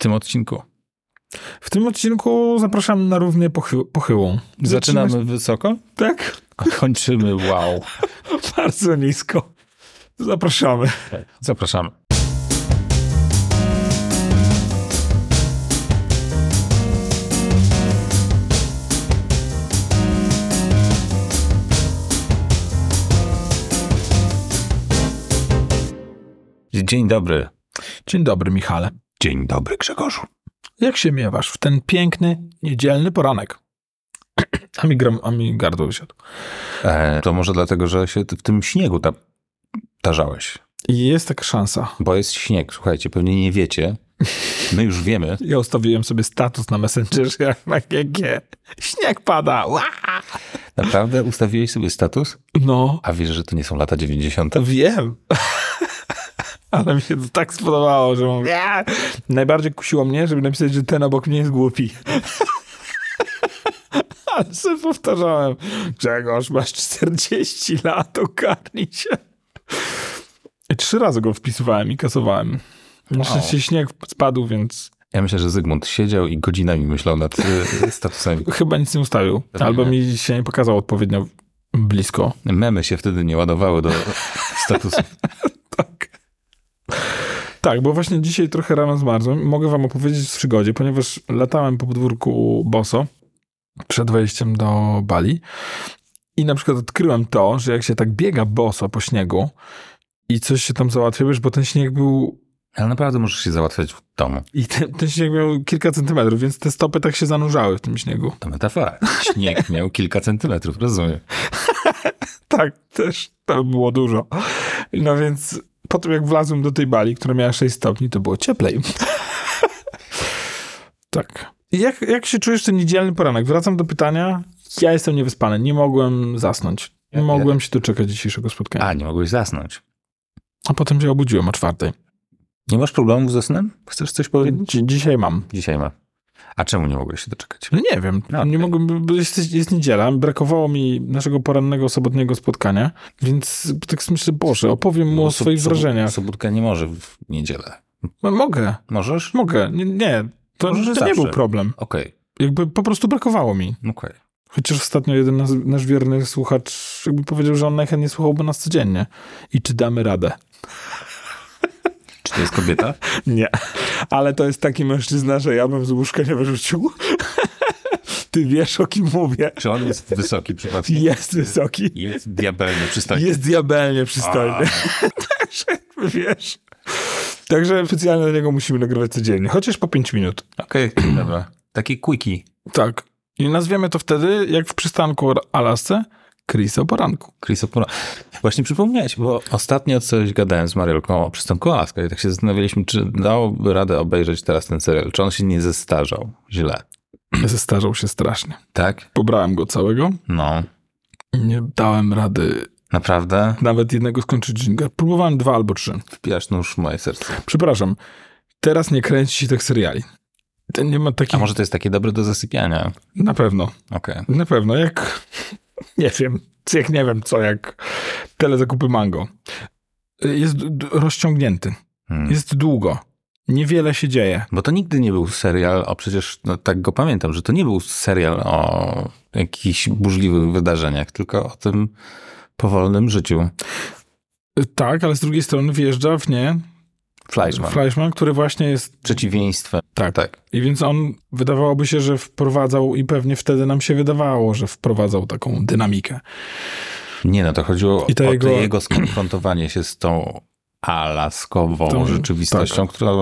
tym odcinku? W tym odcinku zapraszam na równie pochy pochyłą. Zaczynamy wysoko? Tak. Kończymy wow. Bardzo nisko. Zapraszamy. Zapraszamy. Dzień dobry. Dzień dobry, Michale. Dzień dobry, Grzegorzu. Jak się miewasz w ten piękny, niedzielny poranek? A mi, gram, a mi gardło wysiadł. E, to może dlatego, że się w tym śniegu ta, tarzałeś. Jest taka szansa. Bo jest śnieg, słuchajcie, pewnie nie wiecie. My już wiemy. Ja ustawiłem sobie status na Messengerze na GG. Śnieg pada. Ła! Naprawdę ustawiłeś sobie status? No, A wiesz, że to nie są lata 90. wiem. Ale mi się to tak spodobało, że mówię. Najbardziej kusiło mnie, żeby napisać, że ten obok mnie jest głupi. Ale sobie powtarzałem. Grzegorz, masz 40 lat, ogarnij się. Trzy razy go wpisywałem i kasowałem. Na szczęście śnieg spadł, więc Ja myślę, że Zygmunt siedział i godzinami myślał nad y, statusami. chyba nic nie ustawił. Albo mi się nie pokazał odpowiednio blisko. Memy się wtedy nie ładowały do statusu. Tak. Bo właśnie dzisiaj trochę rano zmarzłem. Mogę wam opowiedzieć w przygodzie, ponieważ latałem po podwórku boso przed wejściem do Bali i na przykład odkryłem to, że jak się tak biega boso po śniegu i coś się tam załatwia, wiesz, bo ten śnieg był Ale naprawdę możesz się załatwiać w domu. i ten, ten śnieg miał kilka centymetrów, więc te stopy tak się zanurzały w tym śniegu. To metafora. Śnieg miał kilka centymetrów, rozumiem. Tak, też to było dużo. No więc potem jak wlazłem do tej bali, która miała 6 stopni, to było cieplej. tak. I Jak, jak się czujesz ten niedzielny poranek? Wracam do pytania. Ja jestem niewyspany, nie mogłem zasnąć. Nie Ja- mogłem się doczekać dzisiejszego spotkania. A, nie mogłeś zasnąć. A potem się obudziłem o czwartej. Nie masz problemu ze snem? Chcesz coś powiedzieć? Dzi- dzisiaj mam. Dzisiaj ma. A czemu nie mogłeś się doczekać? No nie wiem, No, nie mogłem, bo jest, jest niedziela, brakowało mi naszego porannego, sobotniego spotkania, więc tak myślę, Boże, opowiem mu o Bo swoich wrażeniach. Sobótka nie może w niedzielę. No, mogę, Możesz? mogę, nie, nie to, Możesz to nie był problem. Okej, Jakby po prostu brakowało mi. okej. Chociaż ostatnio jeden nasz, nasz wierny słuchacz jakby powiedział, że on najchętniej słuchałby nas codziennie. I czy damy radę? Czy to jest kobieta? Nie. Ale to jest taki mężczyzna, że ja bym z łóżka nie wyrzucił. Ty wiesz, o kim mówię. Czy on jest wysoki przypadkiem? Jest wysoki. Jest diabelnie przystojny. Jest diabelnie przystojny. Także wiesz. Także specjalnie do niego musimy nagrywać codziennie. Chociaż po 5 minut. Okej, dobra. Taki quickie. Tak. I nazwiemy to wtedy, jak w przystanku Alasce, Chris o poranku. Chris Opora. Właśnie przypomniałeś, bo ostatnio coś gadałem z Mariolką o przystanku Alaska i tak się zastanawialiśmy, czy dałoby radę obejrzeć teraz ten serial, czy on się nie zestarzał źle. Zestarzał się strasznie. Tak? Pobrałem go całego. No. Nie dałem rady Naprawdę? nawet jednego skończyć dżingla. Próbowałem dwa albo trzy. Wpijasz nóż w moje serce. Przepraszam. Teraz nie kręci się tych seriali. Ten nie ma A takich... może to jest takie dobre do zasypiania? Na pewno. Okej. Na pewno. Jak... Nie wiem. Jak nie wiem co, jak telezakupy mango. Jest rozciągnięty. Hmm. Jest długo. Niewiele się dzieje. Bo to nigdy nie był serial o, przecież no, tak go pamiętam, że to nie był serial o jakichś burzliwych wydarzeniach, tylko o tym powolnym życiu. Tak, ale z drugiej strony wjeżdża w nie Fleischman. Fleischman, który właśnie jest... Przeciwieństwem. Tak. Tak. I więc on wydawałoby się, że wprowadzał i pewnie wtedy nam się wydawało, że wprowadzał taką dynamikę. Nie no, to chodziło to o jego- jego skonfrontowanie się z tą alaskową Tą- rzeczywistością, która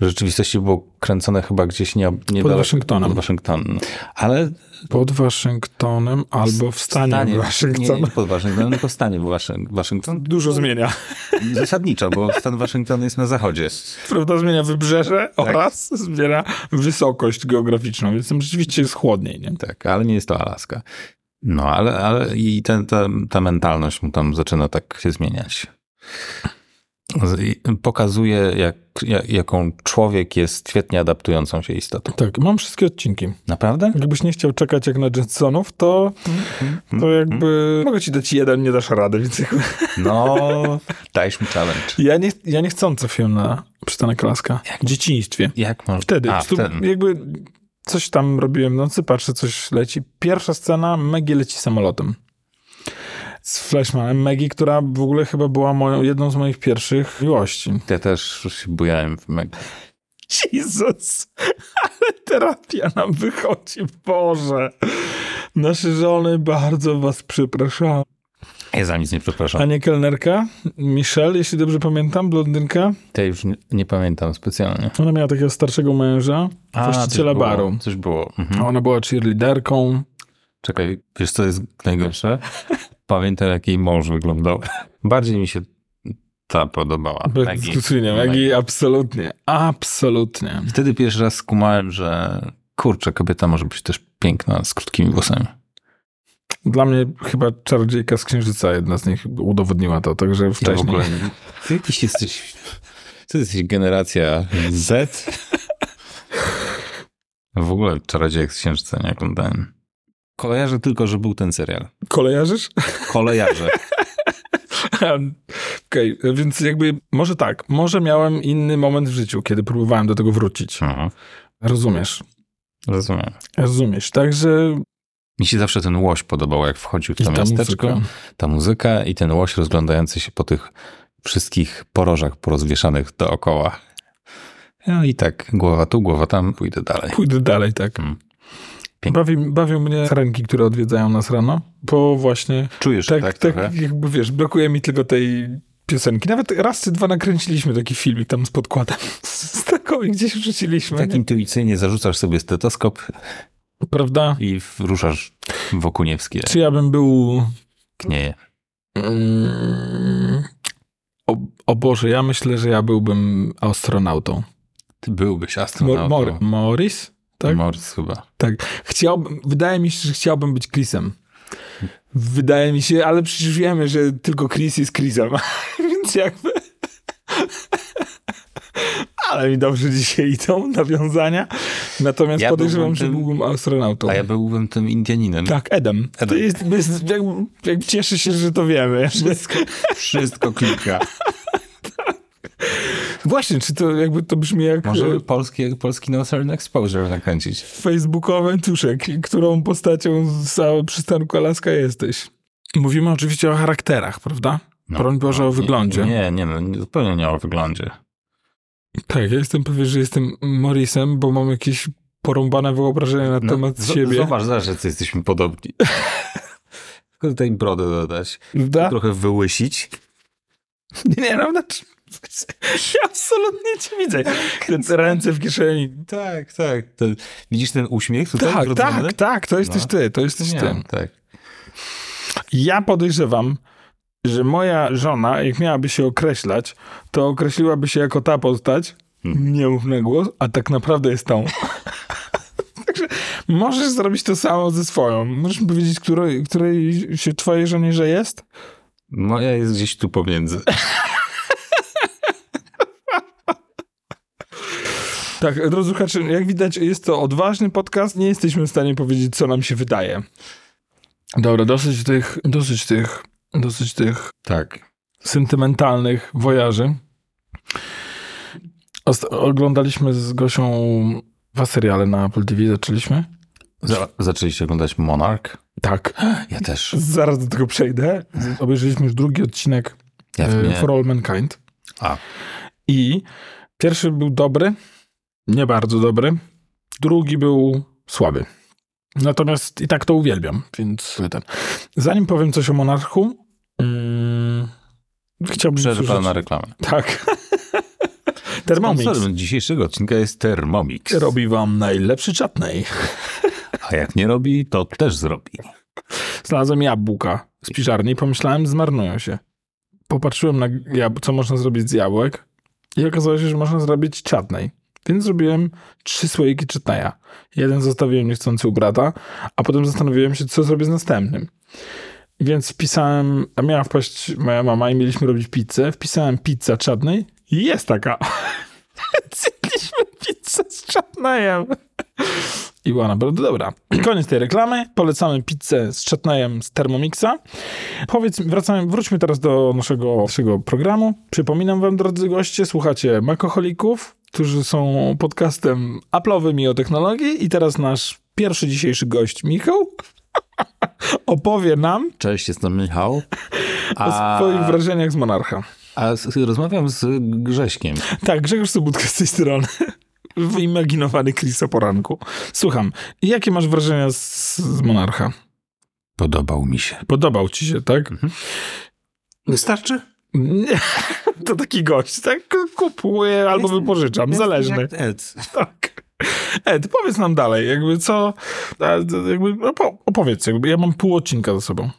w rzeczywistości było kręcone chyba gdzieś nie, nie Pod Waszyngtonem. Pod Waszyngtonem. Ale Pod Waszyngtonem albo w stanie, nie, Waszyngton. nie pod Waszyngtonem, tylko w stanie Waszyng- Waszyngton. Dużo zmienia. Zasadniczo, bo stan Waszyngton jest na zachodzie. Prawda, zmienia wybrzeże Tak. oraz zmienia wysokość geograficzną, więc tam rzeczywiście jest chłodniej, nie? Tak, ale nie jest to Alaska. No, ale, ale i ten, ta, ta mentalność mu tam zaczyna tak się zmieniać. Pokazuje, jak, jak, jaką człowiek jest świetnie adaptującą się istotą. Tak, mam wszystkie odcinki. Naprawdę? Jakbyś nie chciał czekać jak na Jetsonów, to, to jakby mogę ci dać jeden, nie dasz rady, więc jakby... No, dajesz mi challenge. Ja, nie, ja niechcący trafiłem na Przystanek Laska. W dzieciństwie. Jak może? Wtedy. A, wtedy. Jakby coś tam robiłem w nocy, patrzę, coś leci. Pierwsza scena, Maggie leci samolotem. Z Flashmanem. Maggie, która w ogóle chyba była moją, jedną z moich pierwszych miłości. Ja też się bujałem w meg. Jezus, ale terapia nam wychodzi, Boże. Nasze żony, bardzo was przepraszam. Ja za nic nie przepraszam. A nie kelnerka? Michelle, jeśli dobrze pamiętam, blondynka. Ja już nie, nie pamiętam specjalnie. Ona miała takiego starszego męża, właściciela coś było, baru. Coś było. Mhm. A Ona była cheerleaderką. Czekaj, wiesz co jest najgorsze? Pamiętam, jak jej mąż wyglądał. Bardziej mi się ta podobała. Bezdyskusyjnie. Maggie. Absolutnie. Absolutnie. Wtedy pierwszy raz skumałem, że kurczę, kobieta może być też piękna z krótkimi włosami. Dla mnie chyba Czarodziejka z Księżyca, jedna z nich udowodniła to, także Ja wcześniej. w ogóle... Ty jakiś jesteś... Ty jesteś generacja Z? W ogóle Czarodziejek z Księżyca nie oglądałem. Kolejarze tylko, że był ten serial. Kolejarzysz? Kolejarze. Okej, więc jakby może tak, może miałem inny moment w życiu, kiedy próbowałem do tego wrócić. Mhm. Rozumiesz? Rozumiem. Rozumiesz. Także Mi się zawsze ten łoś podobał, jak wchodził w to ta miasteczko. muzyka. Ta muzyka i ten łoś rozglądający się po tych wszystkich porożach porozwieszanych dookoła. No i tak, głowa tu, głowa tam, pójdę dalej. Pójdę dalej, tak. Mm. Pięknie. Bawi, bawią mnie sarenki, które odwiedzają nas rano, bo właśnie Czujesz tak, tak, tak, jakby wiesz, brakuje mi tylko tej piosenki. Nawet raz czy dwa nakręciliśmy taki filmik tam z podkładem. Z taką i gdzieś wrzuciliśmy. Tak intuicyjnie zarzucasz sobie stetoskop Prawda? i w- ruszasz wokół Niewskie. Czy ja bym był... Knieje. Mm, o, o Boże, ja myślę, że ja byłbym astronautą. Ty byłbyś Mor, astronautą. Mor, Morris? Tak? Morris chyba. Tak. Chciałbym, wydaje mi się, że chciałbym być Chrisem. Wydaje mi się, ale przecież wiemy, że tylko Chris jest Chrisem. Więc jakby... ale mi dobrze dzisiaj idą nawiązania. Natomiast Ja podejrzewam, że tym- byłbym astronautą. A ja byłbym tym Indianinem. Tak, Edem. To Edem. jest, jest jakby, jakby cieszę się, że to wiemy. Wszystko, wszystko klika. Właśnie, czy to jakby to brzmi jak Może e, polski, polski Northern Exposure nakręcić. facebookowy tuszek, którą postacią z przystanku Alaska jesteś. Mówimy oczywiście o charakterach, prawda? Broń Boże o nie- wyglądzie. Nie, nie, no, nie, zupełnie nie o wyglądzie. Tak, ja jestem pewien, że jestem Morrisem, bo mam jakieś porąbane wyobrażenie na No, temat z- siebie. Zobacz, że jesteśmy podobni. Tylko tutaj brodę dodać. Prawda? Trochę wyłysić. Nie, no, znaczy, ja absolutnie cię widzę. Te ręce w kieszeni. Tak, tak. Ten, widzisz ten uśmiech tutaj? Tak, tak, tak, to jesteś No. ty, to jesteś Nie, ty. tak. Ja podejrzewam, że moja żona, jak miałaby się określać, to określiłaby się jako ta postać, Hmm. głos, a tak naprawdę jest tą. Także możesz zrobić to samo ze swoją. Możesz mi powiedzieć, której, której się twojej żonie, że jest? Moja jest gdzieś tu pomiędzy. Tak, drodzy słuchacze, jak widać, jest to odważny podcast. Nie jesteśmy w stanie powiedzieć, co nam się wydaje. Dobra, dosyć tych, dosyć tych, dosyć tych Tak. sentymentalnych wojaży. Oglądaliśmy z Gosią dwa seriale na Apple TV, zaczęliśmy? Za, zaczęliście oglądać Monarch? Tak. Ja też. Zaraz do tego przejdę. Obejrzeliśmy już drugi odcinek Ja e. For All Mankind. A, I pierwszy był dobry, nie bardzo dobry. Drugi był słaby. Natomiast i tak to uwielbiam, więc ten. Zanim powiem coś o Monarchu, mm, chciałbym przerwa usłyszeć- na reklamę. Tak. Thermomix Sponsorem dzisiejszego odcinka jest Thermomix. robi wam najlepszy czatnej. A jak nie robi, to też zrobi. Znalazłem jabłka z piżarni i pomyślałem, zmarnują się. Popatrzyłem na jab- co można zrobić z jabłek i okazało się, że można zrobić czatnej. Więc zrobiłem trzy słoiki czatneja. Jeden zostawiłem niechcący u brata, a potem zastanowiłem się, co zrobię z następnym. Więc wpisałem, a miała wpaść moja mama i mieliśmy robić pizzę. Wpisałem pizza czarnej i jest taka. Zjedliśmy pizzę z czarnejem. I była naprawdę dobra. Koniec tej reklamy. Polecamy pizzę z czatnejem z Thermomixa. Powiedz, wracamy, wróćmy teraz do naszego, naszego programu. Przypominam wam, drodzy goście, słuchacie Makoholików, którzy są podcastem Apple'owym i o technologii. I teraz nasz pierwszy dzisiejszy gość, Michał, opowie nam Cześć, jestem Michał. o swoich wrażeniach z Monarcha. A z, rozmawiam z Grześkiem. Tak, Grzegorz Sobudka z tej strony. Wyimaginowany Chris o poranku. Słucham, jakie masz wrażenia z, z Monarcha? Podobał mi się. Podobał ci się, tak? Wystarczy? To taki gość, tak? Kupuję albo wypożyczam, zależny. Ed. Tak. Ed, powiedz nam dalej, jakby co, jakby opo- opowiedz, jakby ja mam pół odcinka za sobą,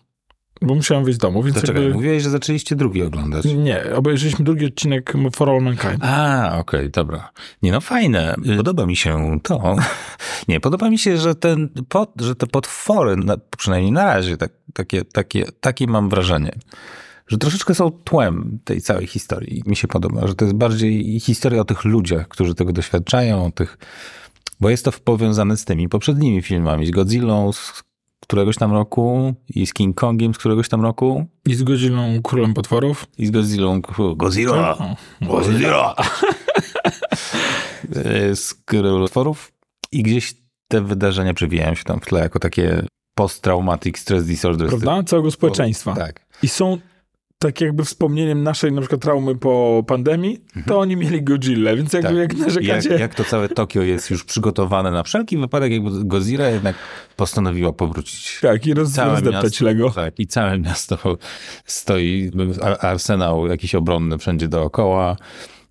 bo musiałem wyjść z domu, więc czekaj, jakby... mówiłeś, że zaczęliście drugi oglądać. Nie, obejrzeliśmy drugi odcinek For All Mankind. A, okej, dobra. Nie no, fajne. Podoba mi się to. Nie, podoba mi się, że, ten, pot, że te potwory, na, przynajmniej na razie, tak, takie, takie, takie mam wrażenie, że troszeczkę są tłem tej całej historii. Mi się podoba, że to jest bardziej historia o tych ludziach, którzy tego doświadczają, o tych, bo jest to powiązane z tymi poprzednimi filmami, z Godzillą z któregoś tam roku i z King Kongiem z któregoś tam roku I z Godzillą Królem Potworów. i z Godzillą. Godzilla! O, Godzilla! z Królem Potworów i gdzieś te wydarzenia przewijają się tam w tle jako takie post-traumatic stress disorder. Prawda? Całego społeczeństwa. Tak. I są tak jakby wspomnieniem naszej na przykład traumy po pandemii, to oni mieli Godzilla, więc jakby Tak. jak Jak, narzekacie... jak to całe Tokio jest już przygotowane na wszelki wypadek, jakby Godzilla jednak postanowiła powrócić. Tak, i roz, Całe rozdeptać miasto, Lego. Tak, i całe miasto stoi, ar- arsenał jakiś obronny wszędzie dookoła,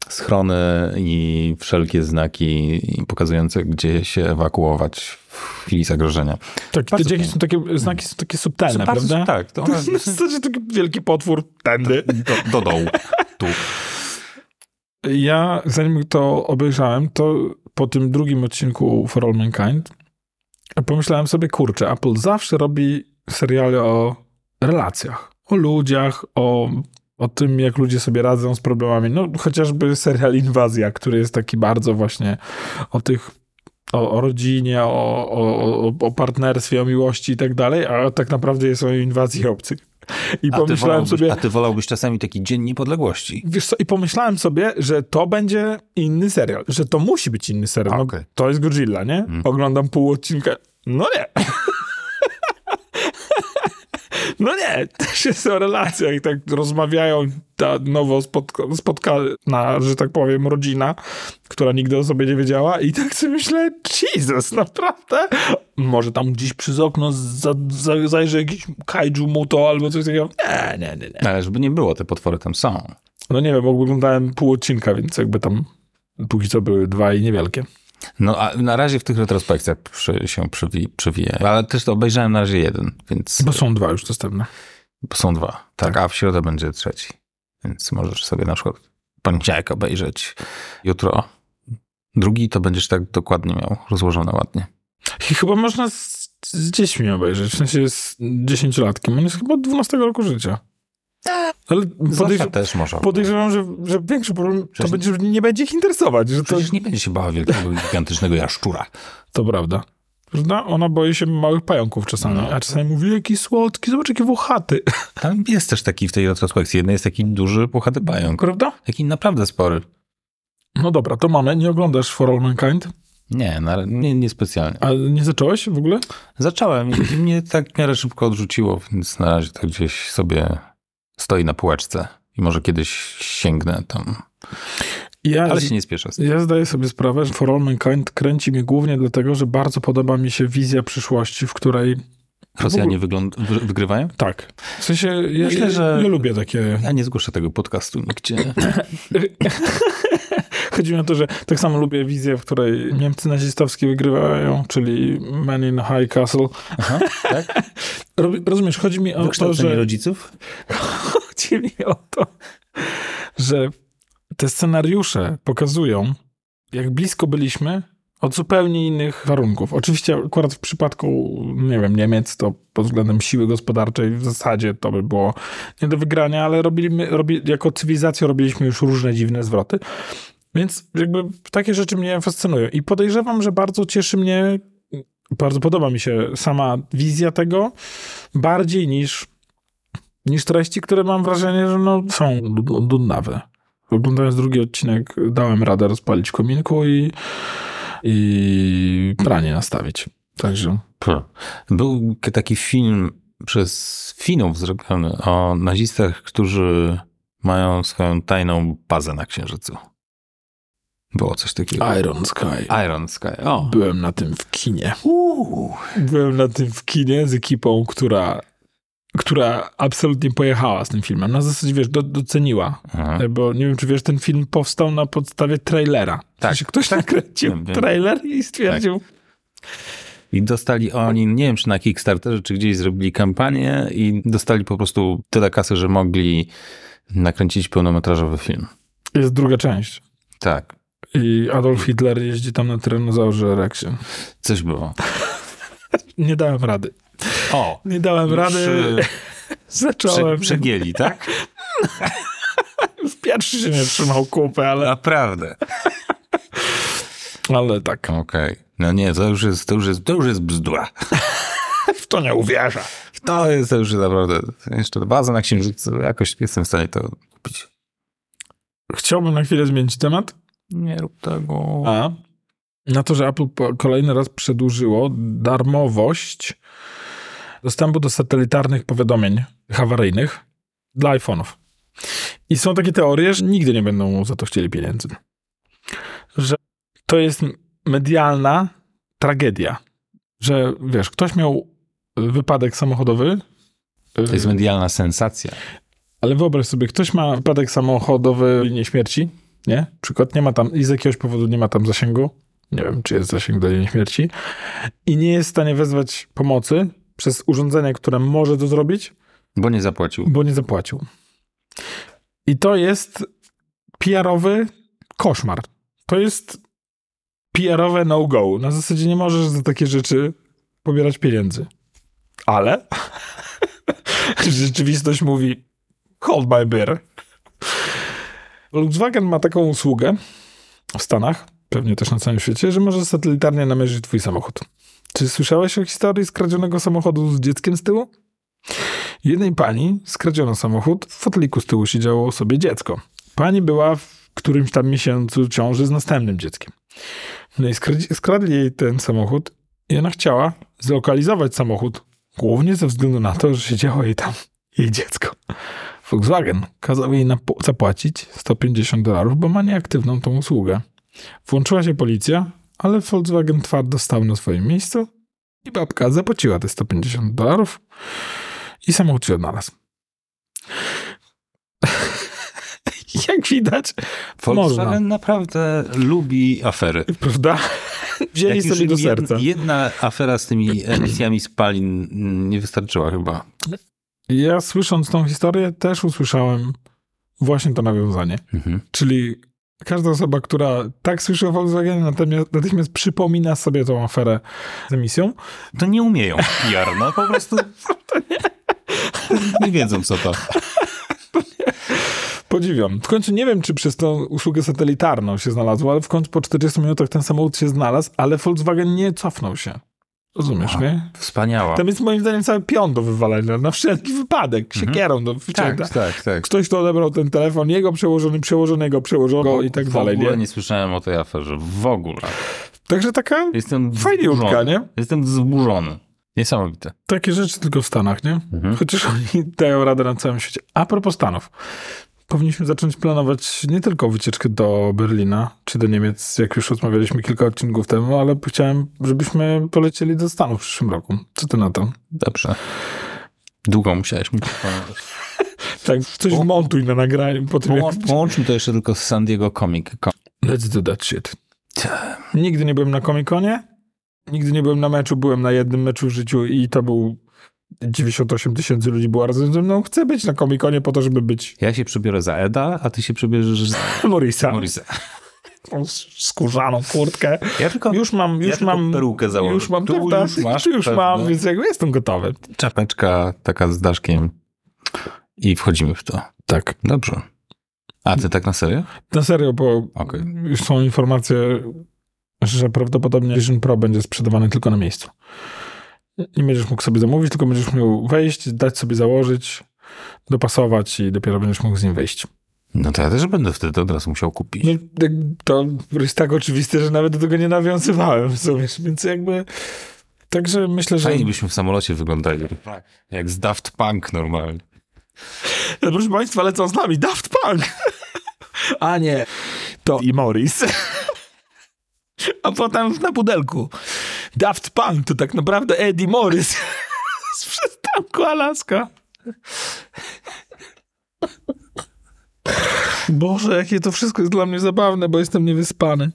schrony i wszelkie znaki pokazujące, gdzie się ewakuować w chwili zagrożenia. Tak, Bardzo są takie, znaki są takie subtelne, Bardzo- prawda? Tak, to To jest w zasadzie taki wielki potwór tędy. do, do dołu, tu. Ja, zanim to obejrzałem, to po tym drugim odcinku For All Mankind pomyślałem sobie, kurczę, Apple zawsze robi seriale o relacjach, o ludziach, o, o tym, jak ludzie sobie radzą z problemami. No, chociażby serial Inwazja, który jest taki bardzo właśnie o tych o, o rodzinie, o, o, o, partnerstwie, o miłości i tak dalej, a tak naprawdę jest o inwazji obcych. I A pomyślałem sobie, a ty wolałbyś czasami taki dzień niepodległości. Wiesz co, i pomyślałem sobie, że to będzie inny serial, że to musi być inny serial. No, Okej. to jest Godzilla, nie? Oglądam pół odcinka. No nie. No nie, też jest o relacjach i tak rozmawiają ta nowo spotka, spotkana, że tak powiem, rodzina, która nigdy o sobie nie wiedziała i tak sobie myślę, Jesus, naprawdę? Może tam gdzieś przez okno za, za, zajrzy jakiś kaiju muto albo coś takiego. Nie, nie, nie, nie. Ale żeby nie było, te potwory tam są. No nie wiem, bo oglądałem pół odcinka, więc jakby tam póki co były dwa i niewielkie. No a na razie w tych retrospekcjach przy, się przywi. Ale też to obejrzałem na razie jeden, więc Bo są dwa już dostępne. bo są dwa. Tak, a w środę będzie trzeci. Więc możesz sobie na przykład poniedziałek obejrzeć. Jutro drugi to będziesz tak dokładnie miał rozłożone ładnie. I chyba można z, z dziećmi obejrzeć, w sensie z dziesięciolatkiem. On jest chyba od 12 roku życia. Ale Podejrz... też może. podejrzewam, że, że większy problem to Przecież- będzie, że nie będzie ich interesować. Że to, Przecież nie będzie się bała wielkiego, gigantycznego jaszczura. to prawda. Prawda? Ona boi się małych pająków czasami, No. a czasami mówi, jaki słodki, zobacz, jakie włochaty. Tam jest też taki w tej retrospekcji. Jeden jest taki duży, puchaty pająk. Prawda? Taki naprawdę spory. No dobra, to mamy. Nie oglądasz For All Mankind? Nie, na, nie, nie specjalnie. A nie zacząłeś w ogóle? Zacząłem i mnie tak w miarę szybko odrzuciło, więc na razie to gdzieś sobie stoi na półeczce i może kiedyś sięgnę tam. Ja, Ale się nie spieszę. Ja zdaję sobie sprawę, że For All Mankind kręci mnie głównie dlatego, że bardzo podoba mi się wizja przyszłości, w której... Rosjanie wygląd- wy- wygrywają? Tak. W sensie, ja, Myślę, że- ja lubię takie... Ja nie zgłoszę tego podcastu nigdzie. Chodzi mi o to, że tak samo lubię wizję, w której Niemcy nazistowskie wygrywają, czyli Man in High Castle. Aha, tak? Rozumiesz, chodzi mi o to, że... rodziców? Chodzi mi o to, że te scenariusze pokazują, jak blisko byliśmy Od zupełnie innych warunków. Oczywiście akurat w przypadku, nie wiem, Niemiec, to pod względem siły gospodarczej w zasadzie to by było nie do wygrania, ale robiliśmy, robi, jako cywilizacja robiliśmy już różne dziwne zwroty. Więc jakby takie rzeczy mnie fascynują. I podejrzewam, że bardzo cieszy mnie, bardzo podoba mi się sama wizja tego, bardziej niż, niż treści, które mam wrażenie, że no, są nudnawe. Oglądając drugi odcinek, dałem radę rozpalić kominku i, i pranie nastawić. Także. Był taki film przez Finów zrobiony o nazistach, którzy mają swoją tajną bazę na Księżycu. Było coś takiego. Iron Sky. Iron Sky, o. Byłem na tym w kinie. Uuu. Byłem na tym w kinie z ekipą, która, która absolutnie pojechała z tym filmem. Na zasadzie, wiesz, do, doceniła. Aha. Bo nie wiem, czy wiesz, ten film powstał na podstawie trailera. W Tak. sensie ktoś nakręcił Wiem, wiem. trailer i stwierdził, I dostali oni, nie wiem czy na Kickstarterze, czy gdzieś zrobili kampanię i dostali po prostu tyle kasy, że mogli nakręcić pełnometrażowy film. jest druga część. Tak, I Adolf Hitler jeździ tam na tyranozaurze Rexie. coś było. Nie dałem rady. O, Nie dałem rady. przy, Zacząłem. przy, przegięli, tak? Już pierwszy się nie trzymał kupy, ale, Naprawdę. ale tak. Okej. No nie, to już jest, to już jest, to już jest bzdura. W to nie uwierza. To jest to już naprawdę, jeszcze baza na księżycu, jakoś jestem w stanie to kupić. Chciałbym na chwilę zmienić temat. Nie rób tego. A na to, że Apple kolejny raz przedłużyło darmowość dostępu do satelitarnych powiadomień awaryjnych dla iPhone'ów. I są takie teorie, że nigdy nie będą za to chcieli pieniędzy. Że to jest medialna tragedia. Że wiesz, ktoś miał wypadek samochodowy. To jest medialna sensacja. Ale wyobraź sobie, ktoś ma wypadek samochodowy w linii śmierci, nie? Przykład, nie ma tam, i z jakiegoś powodu nie ma tam zasięgu. Nie wiem, czy jest zasięg do linii śmierci. I nie jest w stanie wezwać pomocy przez urządzenie, które może to zrobić, Bo nie zapłacił. bo nie zapłacił. I to jest PR-owy koszmar. To jest PR-owe no-go. Na zasadzie nie możesz za takie rzeczy pobierać pieniędzy. Ale rzeczywistość mówi hold my beer. Volkswagen ma taką usługę w Stanach, pewnie też na całym świecie, że może satelitarnie namierzyć twój samochód. Czy słyszałeś o historii skradzionego samochodu z dzieckiem z tyłu? Jednej pani skradziono samochód, w foteliku z tyłu siedziało sobie dziecko. Pani była w którymś tam miesiącu ciąży z następnym dzieckiem. No i skradli, skradli jej ten samochód i ona chciała zlokalizować samochód, głównie ze względu na to, że siedziało jej tam jej dziecko. Volkswagen kazał jej zapłacić 150 dolarów, bo ma nieaktywną tą usługę. Włączyła się policja, ale Volkswagen twardo stał na swoim miejscu i babka zapłaciła te 150 dolarów i samochód się odnalazł. Jak widać, Volkswagen można. naprawdę lubi afery. Prawda? Wzięli Jak sobie do serca. Jedna afera z tymi emisjami spalin mm, nie wystarczyła chyba. Ja słysząc tą historię też usłyszałem właśnie to nawiązanie. Mhm. Czyli każda osoba, która tak słyszy o Volkswagenie, natychmiast, natychmiast przypomina sobie tą aferę z emisją. To nie umieją PR, no po prostu nie wiedzą co to. Podziwiam. W końcu nie wiem, czy przez tą usługę satelitarną się znalazło, ale w końcu po 40 minutach ten samochód się znalazł, ale Volkswagen nie cofnął się. Rozumiesz, nie? Wspaniała. Tam jest moim zdaniem cały pion do wywalenia, na wszelki wypadek, siekierą do wyciągnięcia. Tak, tak, tak. Ktoś, kto odebrał ten telefon, jego przełożony, przełożonego, przełożonego i tak w dalej. ogóle Nie? nie słyszałem o tej aferze. W ogóle. Także taka Jestem fajniutka, wzburzony. nie? Jestem wzburzony. Niesamowite. Takie rzeczy tylko w Stanach, nie? Mhm. Chociaż oni dają radę na całym świecie. A propos Stanów. Powinniśmy zacząć planować nie tylko wycieczkę do Berlina, czy do Niemiec, jak już rozmawialiśmy kilka odcinków temu, ale chciałem, żebyśmy polecieli do Stanów w przyszłym roku. Co ty na to? Dobrze. Długo musiałeś mi przypomnieć. Tak, coś O. wmontuj na nagranie po tym, jak... Połą- Połączmy to jeszcze tylko z San Diego Comic Con. Let's do that shit. Nigdy nie byłem na Comic-Conie, nigdy nie byłem na meczu, byłem na jednym meczu w życiu i to był 98 tysięcy ludzi było razem ze mną. Chcę być na Comic-Conie po to, żeby być Ja się przebiorę za Eda, a ty się przebierzesz za Morisa. Morisa. skórzaną kurtkę. Ja tylko, Już mam, już ja mam. perukę założę. Już mam, Tu tak, już tak, masz tu już pewne. mam, więc jakby jestem gotowy. Czapeczka taka z daszkiem i wchodzimy w to. Tak. Dobrze. A ty tak na serio? Na serio, bo Okej. już są informacje, że prawdopodobnie Vision Pro będzie sprzedawany tylko na miejscu. Nie będziesz mógł sobie zamówić, tylko będziesz mógł wejść, dać sobie założyć, dopasować i dopiero będziesz mógł z nim wejść. No to ja też będę wtedy od razu musiał kupić. No, to jest tak oczywiste, że nawet do tego nie nawiązywałem sumie, więc jakby... Także myślę, że... Fajnie byśmy w samolocie wyglądali. Jak z Daft Punk normalnie. Proszę Państwa, lecą z nami Daft Punk. A nie, to i Morris. A potem na pudelku. Daft Punk to tak naprawdę Eddie Morris z przystanku Alaska. Boże, jakie to wszystko jest dla mnie zabawne, bo jestem niewyspany.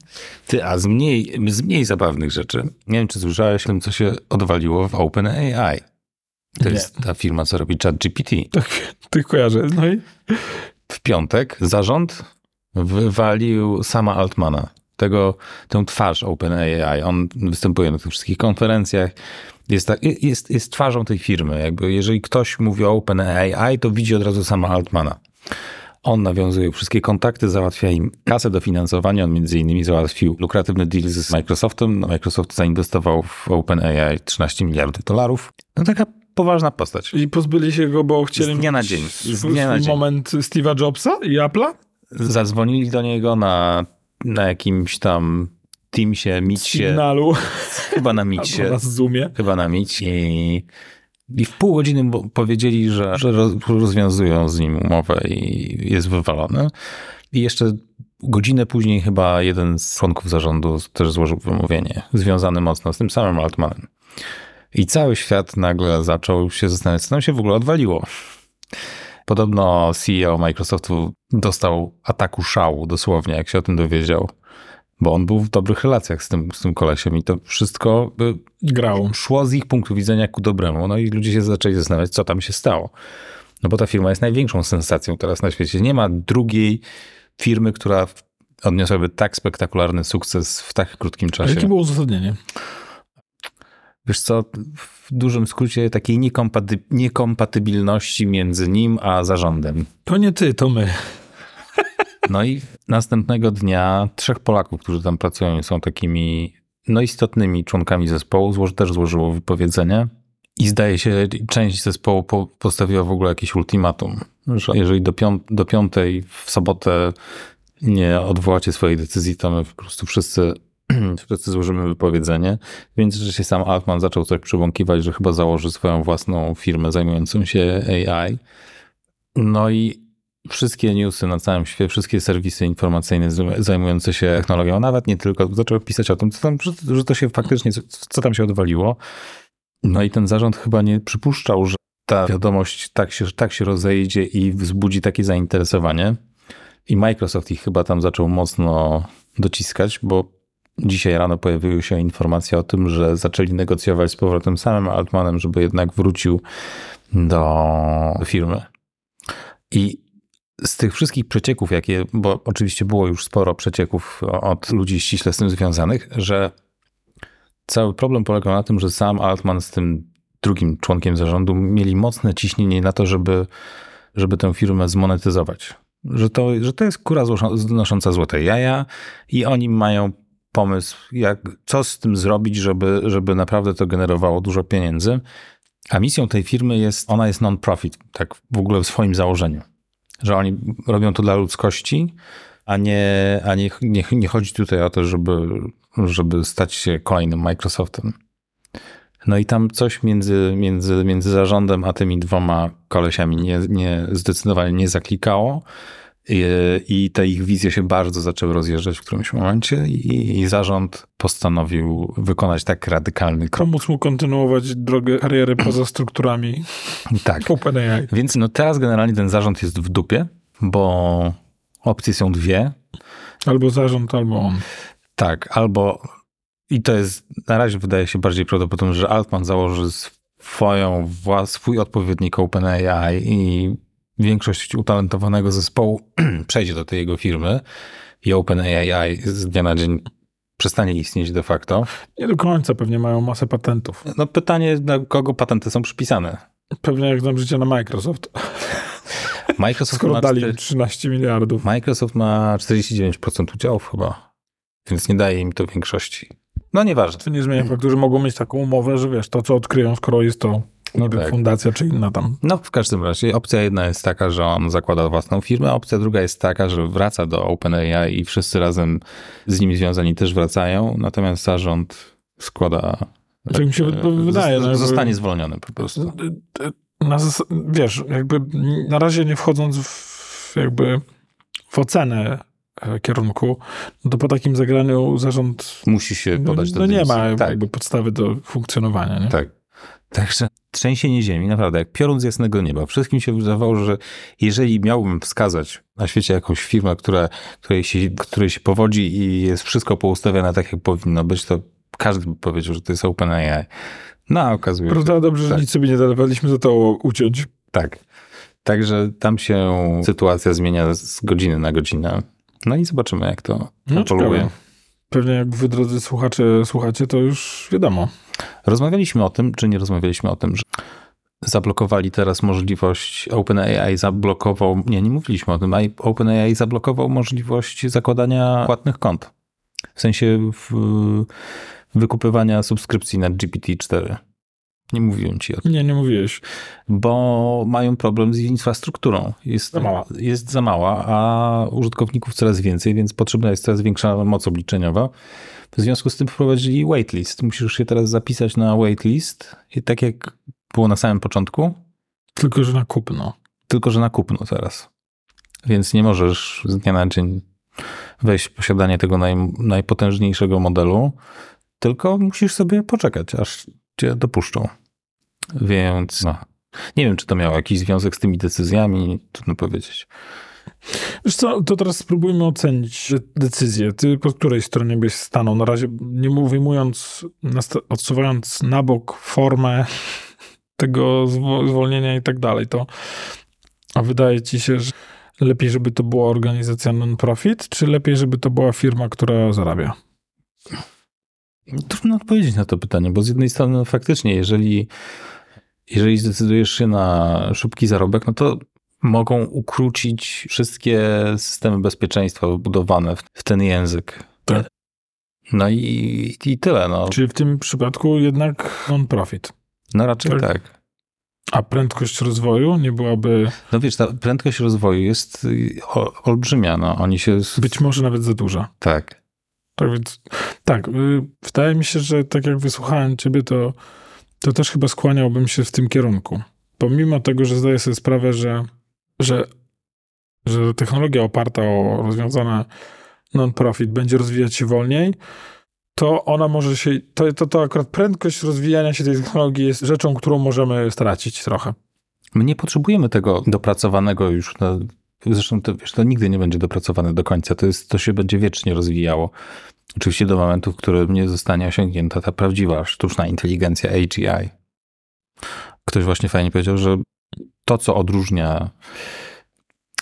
Ty, a z mniej, z mniej zabawnych rzeczy. Nie wiem, czy słyszałeś o tym, co się odwaliło w OpenAI. To Nie. jest ta firma, co robi ChatGPT. Tak, tak kojarzę. No i W piątek zarząd wywalił sama Altmana. Tego, tę twarz OpenAI. On występuje na tych wszystkich konferencjach. Jest, tak, jest, jest twarzą tej firmy. Jakby jeżeli ktoś mówi o OpenAI, to widzi od razu sama Altmana. On nawiązuje wszystkie kontakty, załatwia im kasę dofinansowania. On między innymi załatwił lukratywny deal z Microsoftem. Microsoft zainwestował w OpenAI 13 miliardów dolarów. No taka poważna postać. I pozbyli się go, bo chcieli Z dnia na dzień. Z dnia na dzień. moment Steve'a Jobsa i Apple'a? Zadzwonili do niego na, na jakimś tam Teamsie, Meetsie, Sygnalu chyba na Meetsie, na Zoomie. chyba na Meetsie i, i w pół godziny powiedzieli, że, że roz- rozwiązują z nim umowę i jest wywalony. I jeszcze godzinę później chyba jeden z członków zarządu też złożył wymówienie, związany mocno z tym samym Altmanem. I cały świat nagle zaczął się zastanawiać, co tam się w ogóle odwaliło. Podobno CEO Microsoftu dostał ataku szału, dosłownie, jak się o tym dowiedział, bo on był w dobrych relacjach z tym, z tym kolesiem i to wszystko y, Grało. szło z ich punktu widzenia ku dobremu. No i ludzie się zaczęli zastanawiać, co tam się stało. No bo ta firma jest największą sensacją teraz na świecie. Nie ma drugiej firmy, która odniosłaby tak spektakularny sukces w tak krótkim A czasie. jakie było uzasadnienie? Wiesz co, w dużym skrócie takiej niekompaty- niekompatybilności między nim a zarządem. To nie ty, to my. No i następnego dnia trzech Polaków, którzy tam pracują są takimi no, istotnymi członkami zespołu, złoży, też złożyło wypowiedzenie. I zdaje się, część zespołu po, postawiła w ogóle jakieś ultimatum, że jeżeli do, piąt, do piątej w sobotę nie odwołacie swojej decyzji, to my po prostu wszyscy, wszyscy złożymy wypowiedzenie. Więc się sam Altman zaczął coś przybąkiwać, że chyba założy swoją własną firmę zajmującą się AI. No i wszystkie newsy na całym świecie, wszystkie serwisy informacyjne zajmujące się technologią, nawet nie tylko, zaczęły pisać o tym, co tam, że, to się faktycznie, co tam się odwaliło. No i ten zarząd chyba nie przypuszczał, że ta wiadomość tak się, tak się rozejdzie i wzbudzi takie zainteresowanie. I Microsoft ich chyba tam zaczął mocno dociskać, bo dzisiaj rano pojawiły się informacje o tym, że zaczęli negocjować z powrotem samym Altmanem, żeby jednak wrócił do firmy. I z tych wszystkich przecieków, jakie, bo oczywiście było już sporo przecieków od ludzi ściśle z tym związanych, że cały problem polegał na tym, że sam Altman z tym drugim członkiem zarządu mieli mocne ciśnienie na to, żeby, żeby tę firmę zmonetyzować. Że to, że to jest kura znosząca złote jaja i oni mają pomysł, jak, co z tym zrobić, żeby, żeby naprawdę to generowało dużo pieniędzy. A misją tej firmy jest, ona jest non-profit, tak w ogóle w swoim założeniu. Że oni robią to dla ludzkości, a nie, a nie, nie, nie chodzi tutaj o to, żeby, żeby stać się kolejnym Microsoftem. No i tam coś między, między, między zarządem a tymi dwoma kolesiami nie, nie, zdecydowanie nie zaklikało. I, te ich wizje się bardzo zaczęły rozjeżdżać w którymś momencie i, zarząd postanowił wykonać tak radykalny krok. Pomóc mu kontynuować drogę kariery poza strukturami Tak. OpenAI. Więc no teraz generalnie ten zarząd jest w dupie, bo opcje są dwie. Albo zarząd, albo on. Tak, albo i to jest na razie wydaje się bardziej prawdopodobne, że Altman założy swoją, swój odpowiednik OpenAI i większość utalentowanego zespołu przejdzie do tej jego firmy. i OpenAI z dnia na dzień przestanie istnieć de facto. Nie do końca, pewnie mają masę patentów. No pytanie, na kogo patenty są przypisane? Pewnie jak znam życie na Microsoft. Microsoft Skoro ma dali cztery- im 13 miliardów. Microsoft ma 49% udziałów chyba, więc nie daje im to większości. No nieważne. To nie zmienia faktu, że mogą mieć taką umowę, że wiesz, to co odkryją, skoro jest to niby tak. fundacja czy inna tam. No w każdym razie opcja jedna jest taka, że on zakłada własną firmę, opcja druga jest taka, że wraca do OpenAI i wszyscy razem z nim związani też wracają, natomiast zarząd składa... Tak mi się wy- wydaje, no, Zostanie zwolniony po prostu. Na wiesz, jakby na razie nie wchodząc w, jakby w ocenę e, kierunku, no to po takim zagraniu zarząd Musi się no, podać do no nie ma Tak, jakby podstawy do funkcjonowania. Nie? tak. Także trzęsienie ziemi, naprawdę, jak piorun z jasnego nieba. Wszystkim się wydawało, że jeżeli miałbym wskazać na świecie jakąś firmę, która, której, się, której się powodzi i jest wszystko poustawione tak, jak powinno być, to każdy by powiedział, że to jest OpenAI. No, a okazuje się, Prawda, dobrze, że tak. nic sobie nie dawaliśmy za to uciąć. Tak. Także tam się sytuacja zmienia z godziny na godzinę. No i zobaczymy, jak to No, ewoluuje. Pewnie jak wy, drodzy słuchacze, słuchacie, to już wiadomo. Rozmawialiśmy o tym, czy nie rozmawialiśmy o tym, że zablokowali teraz możliwość, OpenAI zablokował, nie, nie mówiliśmy o tym, OpenAI zablokował możliwość zakładania płatnych kont. W sensie w, wykupywania subskrypcji na GPT-4. Nie mówiłem ci o tym. Nie, nie mówiłeś. bo mają problem z infrastrukturą. Jest Za mała. Jest za mała, a użytkowników coraz więcej, więc potrzebna jest coraz większa moc obliczeniowa. W związku z tym wprowadzili waitlist. Musisz się teraz zapisać na waitlist, i tak jak było na samym początku, Tylko, że na kupno. tylko że na kupno teraz. Więc nie możesz z dnia na dzień wejść w posiadanie tego naj, najpotężniejszego modelu, tylko musisz sobie poczekać, aż cię dopuszczą. Więc no, nie wiem, czy to miało jakiś związek z tymi decyzjami, trudno powiedzieć. Wiesz co, to teraz spróbujmy ocenić de- decyzję. Ty po której stronie byś stanął? Na razie nie wyjmując, odsuwając na bok formę tego zwo- zwolnienia i tak dalej, to a wydaje ci się, że lepiej, żeby to była organizacja non-profit, czy lepiej, żeby to była firma, która zarabia? Trudno odpowiedzieć na to pytanie, bo z jednej strony no, faktycznie, jeżeli, jeżeli zdecydujesz się na szybki zarobek, no to mogą ukrócić wszystkie systemy bezpieczeństwa wybudowane w, ten język. Tak. No i, i tyle. No. Czyli w tym przypadku jednak non-profit. no raczej tak. tak. A prędkość rozwoju nie byłaby No wiesz, ta prędkość rozwoju jest y, olbrzymia. No. Oni się... być może nawet za duża. Tak. Tak więc, tak, y, wydaje mi się, że tak jak wysłuchałem ciebie, to, to też chyba skłaniałbym się w tym kierunku. Pomimo tego, że zdaję sobie sprawę, że, że, że technologia oparta o rozwiązane non-profit będzie rozwijać się wolniej, to ona może się, to, to, to akurat prędkość rozwijania się tej technologii jest rzeczą, którą możemy stracić trochę. My nie potrzebujemy tego dopracowanego już. Na, zresztą to, wiesz, to nigdy nie będzie dopracowane do końca. To, jest, to się będzie wiecznie rozwijało. Oczywiście do momentu, w którym nie zostanie osiągnięta ta prawdziwa sztuczna inteligencja AGI. Ktoś właśnie fajnie powiedział, że to, co odróżnia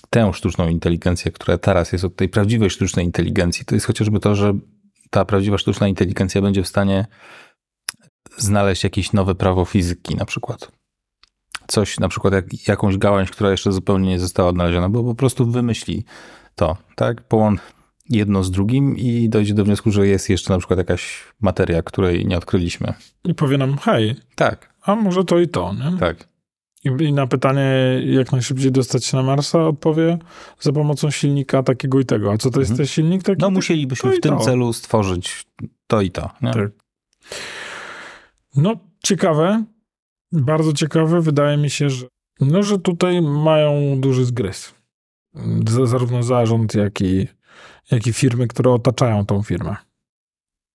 tę sztuczną inteligencję, która teraz jest od tej prawdziwej sztucznej inteligencji, to jest chociażby to, że ta prawdziwa sztuczna inteligencja będzie w stanie znaleźć jakieś nowe prawo fizyki na przykład coś, na przykład jak, jakąś gałąź, która jeszcze zupełnie nie została odnaleziona, bo po prostu wymyśli to, tak? Połącz jedno z drugim i dojdzie do wniosku, że jest jeszcze na przykład jakaś materia, której nie odkryliśmy. I powie nam, hej, Tak, a może to i to, nie? tak. I, na pytanie, jak najszybciej dostać się na Marsa, odpowie za pomocą silnika takiego i tego. A co to jest Mhm. ten silnik taki? No musielibyśmy w tym to. celu stworzyć to i to. Nie? Tak. No, ciekawe. Bardzo ciekawe. Wydaje mi się, że, no, że tutaj mają duży zgryz. Zarówno zarząd, jak i, jak i firmy, które otaczają tą firmę.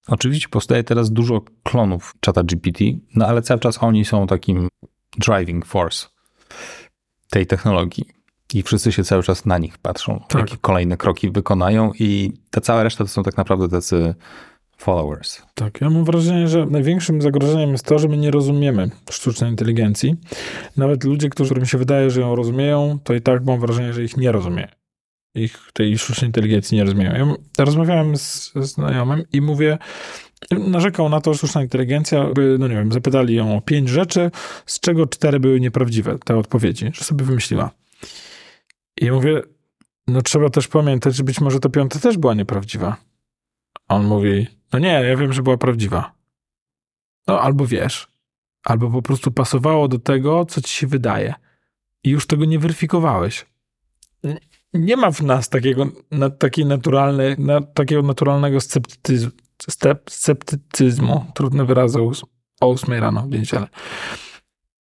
Oczywiście powstaje teraz dużo klonów czata GPT, no ale cały czas oni są takim driving force tej technologii. I wszyscy się cały czas na nich patrzą, Tak. jakie kolejne kroki wykonają i ta cała reszta to są tak naprawdę tacy followers. Tak, ja mam wrażenie, że największym zagrożeniem jest to, że my nie rozumiemy sztucznej inteligencji. Nawet ludzie, którym się wydaje, że ją rozumieją, to i tak mam wrażenie, że ich nie rozumieją. Ich tej sztucznej inteligencji nie rozumieją. Ja rozmawiałem z, z znajomym i mówię, narzekał na to, sztuczna inteligencja, by, no nie wiem, zapytali ją o pięć rzeczy, z czego cztery były nieprawdziwe, te odpowiedzi, że sobie wymyśliła. I mówię, no trzeba też pamiętać, że być może ta piąta też była nieprawdziwa. A on mówi, no nie, ja wiem, że była prawdziwa. No albo wiesz, albo po prostu pasowało do tego, co ci się wydaje. I już tego nie weryfikowałeś. Nie ma w nas takiego, na, takiej naturalnej, na, takiego naturalnego sceptycyzmu, sceptycyzmu. Trudne wyrazy o, o 8 rano w niedzielę.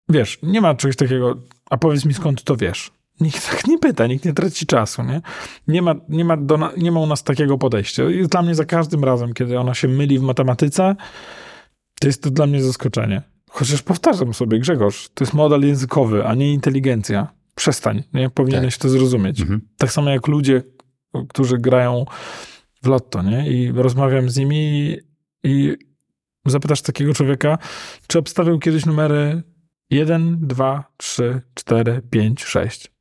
Wiesz, nie ma czegoś takiego, a powiedz mi skąd to wiesz. Nikt tak nie pyta, nikt nie traci czasu, nie? Nie ma, nie ma, do, nie ma u nas takiego podejścia. I dla mnie za każdym razem, kiedy ona się myli w matematyce, to jest to dla mnie zaskoczenie. Chociaż powtarzam sobie, Grzegorz, to jest model językowy, a nie inteligencja. Przestań, nie? Powinieneś tak. to zrozumieć. Mhm. Tak samo jak ludzie, którzy grają w lotto, nie? I rozmawiam z nimi i, i zapytasz takiego człowieka, czy obstawiał kiedyś numery 1, 2, 3, 4, 5, 6.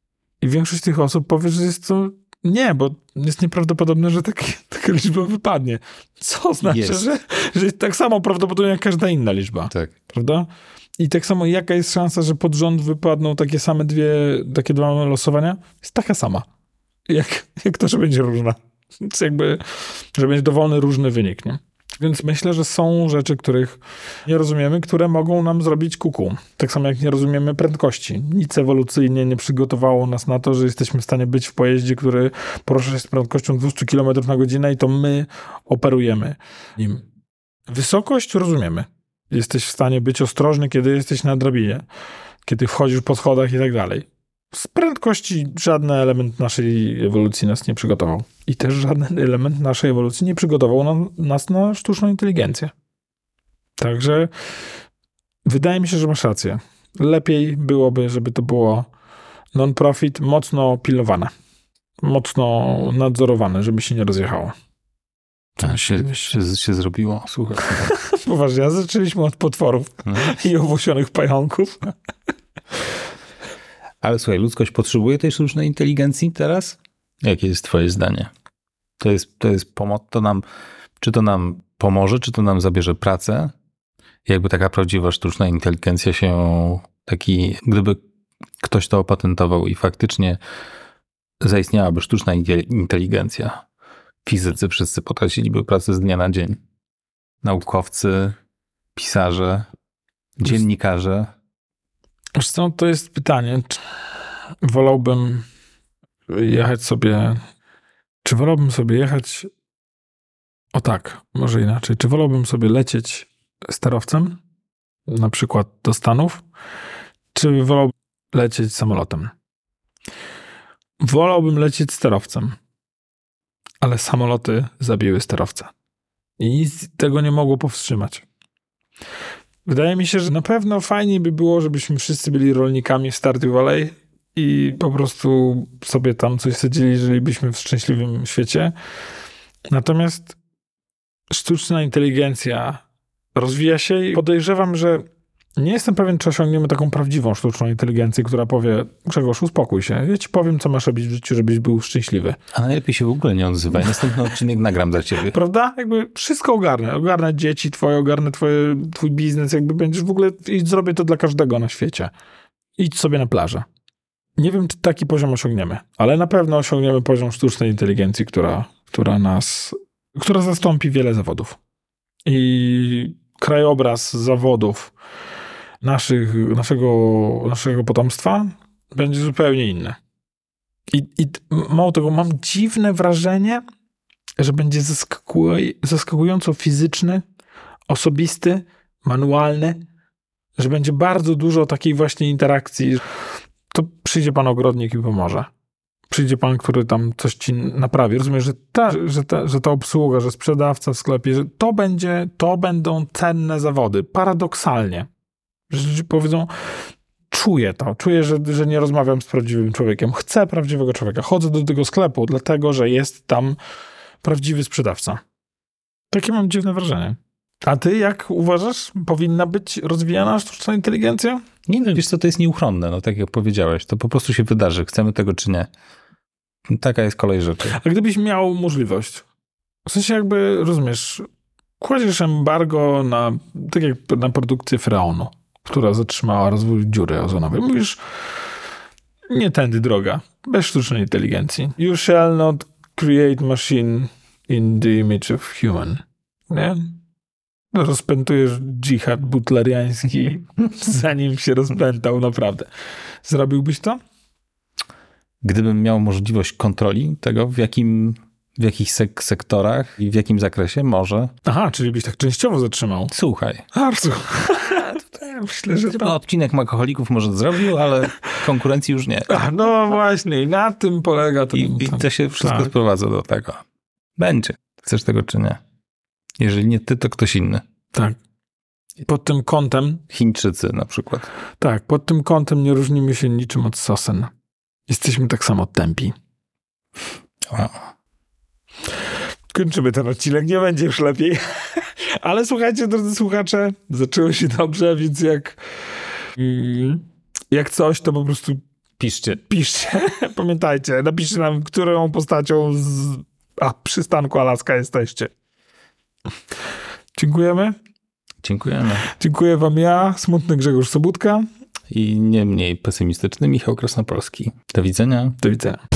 I większość tych osób powie, że jest to nie, bo jest nieprawdopodobne, że taki, taka liczba wypadnie. Co znaczy, że, że jest tak samo prawdopodobnie jak każda inna liczba. Tak. Prawda? I tak samo jaka jest szansa, że pod rząd wypadną takie same dwie, takie dwa losowania? Jest taka sama. Jak, jak to, że będzie różna. Więc jakby, że będzie dowolny różny wynik, nie? Więc myślę, że są rzeczy, których nie rozumiemy, które mogą nam zrobić kuku. Tak samo jak nie rozumiemy prędkości. Nic ewolucyjnie nie przygotowało nas na to, że jesteśmy w stanie być w pojeździe, który porusza się z prędkością 200 km na godzinę i to my operujemy nim. Wysokość rozumiemy. Jesteś w stanie być ostrożny, kiedy jesteś na drabinie, kiedy wchodzisz po schodach i tak dalej z prędkości żaden element naszej ewolucji nas nie przygotował. I też żaden element naszej ewolucji nie przygotował na, nas na sztuczną inteligencję. Także wydaje mi się, że masz rację. Lepiej byłoby, żeby to było non-profit, mocno pilowane, mocno nadzorowane, żeby się nie rozjechało. Tak, się, się, się zrobiło. Słuchaj. Poważnie, zaczęliśmy od potworów mhm. i owłosionych pająków. Ale słuchaj, ludzkość potrzebuje tej sztucznej inteligencji teraz? Jakie jest twoje zdanie? To jest, to jest pomoc, to nam, czy to nam pomoże, czy to nam zabierze pracę? Jakby taka prawdziwa sztuczna inteligencja się taki, gdyby ktoś to opatentował i faktycznie zaistniałaby sztuczna inteligencja, fizycy wszyscy potraciliby pracę z dnia na dzień. Naukowcy, pisarze, dziennikarze. Wiesz co, to jest pytanie. Wolałbym jechać sobie. Czy wolałbym sobie jechać. O tak, może inaczej. Czy wolałbym sobie lecieć sterowcem, na przykład do Stanów, czy wolałbym lecieć samolotem? Wolałbym lecieć sterowcem, ale samoloty zabiły sterowca. I nic tego nie mogło powstrzymać. Wydaje mi się, że na pewno fajniej by było, żebyśmy wszyscy byli rolnikami w Stardew Valley i po prostu sobie tam coś sadzili, żylibyśmy w szczęśliwym świecie. Natomiast sztuczna inteligencja rozwija się i podejrzewam, że nie jestem pewien, czy osiągniemy taką prawdziwą sztuczną inteligencję, która powie, Grzegorz, uspokój się, ja ci powiem, co masz robić w życiu, żebyś był szczęśliwy. A najlepiej się w ogóle nie odzywaj, następny odcinek nagram dla ciebie. Prawda? Jakby wszystko ogarnę. Ogarnę dzieci twoje, ogarnę twoje, twój biznes, jakby będziesz w ogóle, i zrobię to dla każdego na świecie. Idź sobie na plażę. Nie wiem, czy taki poziom osiągniemy, ale na pewno osiągniemy poziom sztucznej inteligencji, która, która nas, która zastąpi wiele zawodów. I krajobraz zawodów, naszych, naszego, naszego potomstwa będzie zupełnie inny. I, I mało tego, mam dziwne wrażenie, że będzie zaskakująco fizyczny, osobisty, manualny, że będzie bardzo dużo takiej właśnie interakcji. To przyjdzie pan ogrodnik i pomoże. Przyjdzie pan, który tam coś ci naprawi. Rozumiem, że ta, że ta, że ta obsługa, że sprzedawca w sklepie, że to będzie, to będą cenne zawody. Paradoksalnie. Że ludzie powiedzą, czuję to, czuję, że, że nie rozmawiam z prawdziwym człowiekiem. Chcę prawdziwego człowieka. Chodzę do tego sklepu, dlatego że jest tam prawdziwy sprzedawca. Takie mam dziwne wrażenie. A ty jak uważasz, powinna być rozwijana sztuczna inteligencja? Nie no, wiesz co, to jest nieuchronne, no tak jak powiedziałeś, to po prostu się wydarzy, chcemy tego czy nie. taka jest kolej rzeczy. A gdybyś miał możliwość, w sensie jakby, rozumiesz, kładziesz embargo na, tak jak na produkcję freonu, która zatrzymała rozwój dziury ozonowej. Mówisz, nie tędy droga, bez sztucznej inteligencji. You shall not create machine in the image of human. Nie? Rozpętujesz dżihad butleriański, zanim się rozpętał, naprawdę. Zrobiłbyś to? Gdybym miał możliwość kontroli tego, w jakim w jakich sek sektorach i w jakim zakresie może. Aha, czyli byś tak częściowo zatrzymał. Słuchaj. Bardzo. Myślę, że to... Odcinek Makoholików może zrobił, ale konkurencji już nie. A, no właśnie, i na tym polega ten... I, i to się wszystko tak. sprowadza do tego. Będzie. Chcesz tego czy nie? Jeżeli nie ty, to ktoś inny. Tak. Pod tym kątem... Chińczycy na przykład. Tak, pod tym kątem nie różnimy się niczym od sosen. Jesteśmy tak samo tępi. Wow. Kończymy ten odcinek, nie będzie już lepiej. Ale słuchajcie, drodzy słuchacze, zaczęło się dobrze, więc jak, mm, jak coś, to po prostu piszcie. Piszcie. Pamiętajcie, napiszcie nam, którą postacią z a, przystanku Alaska jesteście. Dziękujemy. Dziękujemy. Dziękuję wam ja, smutny Grzegorz Sobutka. I nie mniej pesymistyczny Michał Krasnopolski. Do widzenia. Do widzenia.